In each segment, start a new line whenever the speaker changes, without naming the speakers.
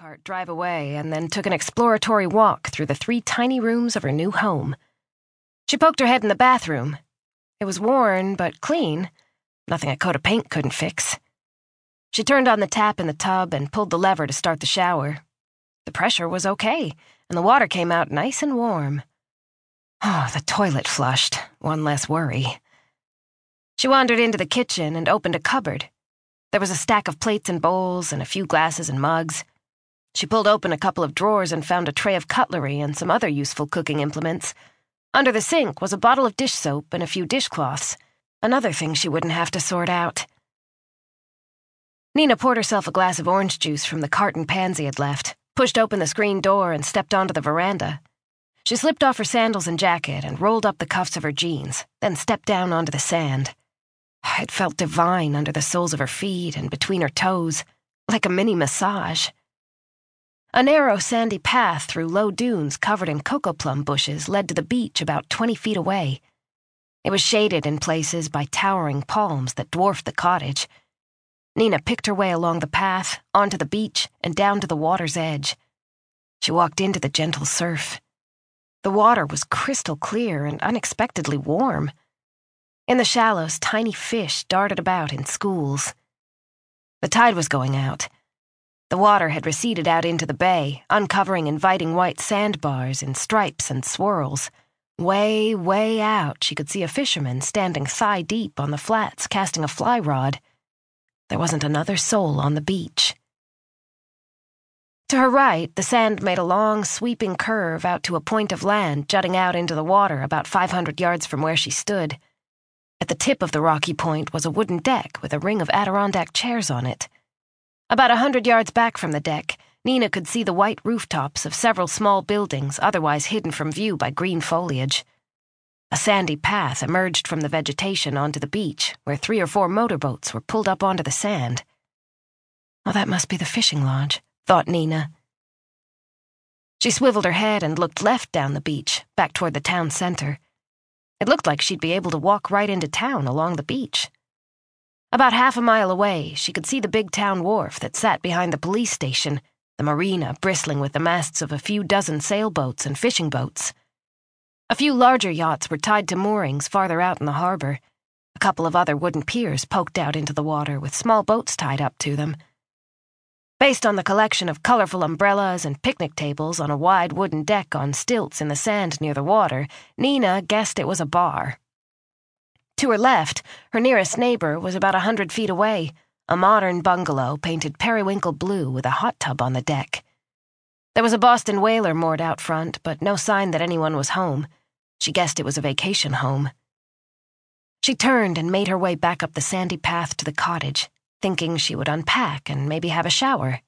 cart drive away and then took an exploratory walk through the three tiny rooms of her new home. She poked her head in the bathroom. It was worn, but clean. Nothing a coat of paint couldn't fix. She turned on the tap in the tub and pulled the lever to start the shower. The pressure was okay, and the water came out nice and warm. Oh, the toilet flushed. One less worry. She wandered into the kitchen and opened a cupboard. There was a stack of plates and bowls and a few glasses and mugs. She pulled open a couple of drawers and found a tray of cutlery and some other useful cooking implements. Under the sink was a bottle of dish soap and a few dishcloths, another thing she wouldn't have to sort out. Nina poured herself a glass of orange juice from the carton Pansy had left, pushed open the screen door, and stepped onto the veranda. She slipped off her sandals and jacket and rolled up the cuffs of her jeans, then stepped down onto the sand. It felt divine under the soles of her feet and between her toes, like a mini massage. A narrow sandy path through low dunes covered in cocoa plum bushes led to the beach about 20 feet away. It was shaded in places by towering palms that dwarfed the cottage. Nina picked her way along the path, onto the beach, and down to the water's edge. She walked into the gentle surf. The water was crystal clear and unexpectedly warm. In the shallows, tiny fish darted about in schools. The tide was going out. The water had receded out into the bay, uncovering inviting white sandbars in stripes and swirls. Way, way out, she could see a fisherman standing thigh deep on the flats casting a fly rod. There wasn't another soul on the beach. To her right, the sand made a long, sweeping curve out to a point of land jutting out into the water about 500 yards from where she stood. At the tip of the rocky point was a wooden deck with a ring of Adirondack chairs on it. About a hundred yards back from the deck, Nina could see the white rooftops of several small buildings otherwise hidden from view by green foliage. A sandy path emerged from the vegetation onto the beach, where three or four motorboats were pulled up onto the sand. Oh, that must be the fishing lodge, thought Nina. She swiveled her head and looked left down the beach, back toward the town center. It looked like she'd be able to walk right into town along the beach. About half a mile away, she could see the big town wharf that sat behind the police station, the marina bristling with the masts of a few dozen sailboats and fishing boats. A few larger yachts were tied to moorings farther out in the harbor. A couple of other wooden piers poked out into the water with small boats tied up to them. Based on the collection of colorful umbrellas and picnic tables on a wide wooden deck on stilts in the sand near the water, Nina guessed it was a bar. To her left, her nearest neighbor was about a hundred feet away, a modern bungalow painted periwinkle blue with a hot tub on the deck. There was a Boston whaler moored out front, but no sign that anyone was home. She guessed it was a vacation home. She turned and made her way back up the sandy path to the cottage thinking she would unpack and maybe have a shower.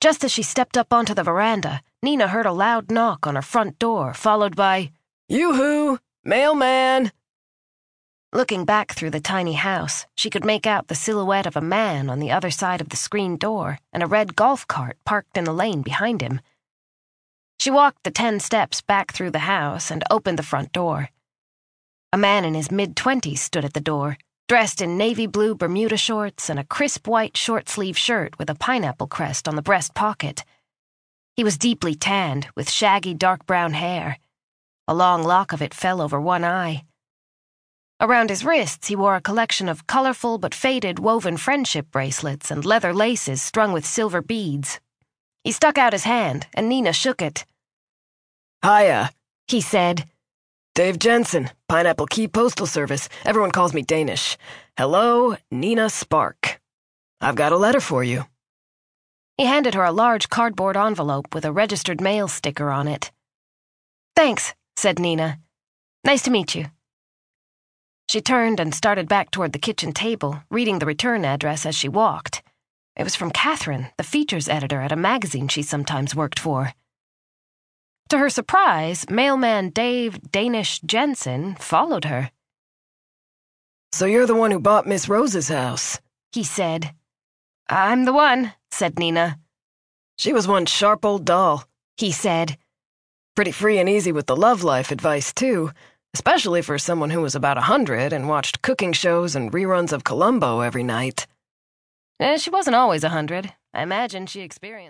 Just as she stepped up onto the veranda, Nina heard a loud knock on her front door, followed by,
Yoo-hoo! Mailman!
Looking back through the tiny house, she could make out the silhouette of a man on the other side of the screen door and a red golf cart parked in the lane behind him. She walked the ten steps back through the house and opened the front door. A man in his mid twenties stood at the door, dressed in navy blue Bermuda shorts and a crisp white short sleeve shirt with a pineapple crest on the breast pocket. He was deeply tanned, with shaggy dark brown hair. A long lock of it fell over one eye. Around his wrists, he wore a collection of colorful but faded woven friendship bracelets and leather laces strung with silver beads. He stuck out his hand, and Nina shook it.
Hiya,
he said.
Dave Jensen, Pineapple Cay Postal Service. Everyone calls me Danish. Hello, Nina Spark. I've got a letter for you.
He handed her a large cardboard envelope with a registered mail sticker on it. Thanks, said Nina. Nice to meet you. She turned and started back toward the kitchen table, reading the return address as she walked. It was from Catherine, the features editor at a magazine she sometimes worked for. To her surprise, mailman Dave Danish Jensen followed her.
So you're the one who bought Miss Rose's house,
he said. I'm the one, said Nina.
She was one sharp old doll,
he said.
Pretty free and easy with the love life advice, too, especially for someone who was about a hundred and watched cooking shows and reruns of Columbo every night.
Eh, she wasn't always a hundred. I imagine she experienced.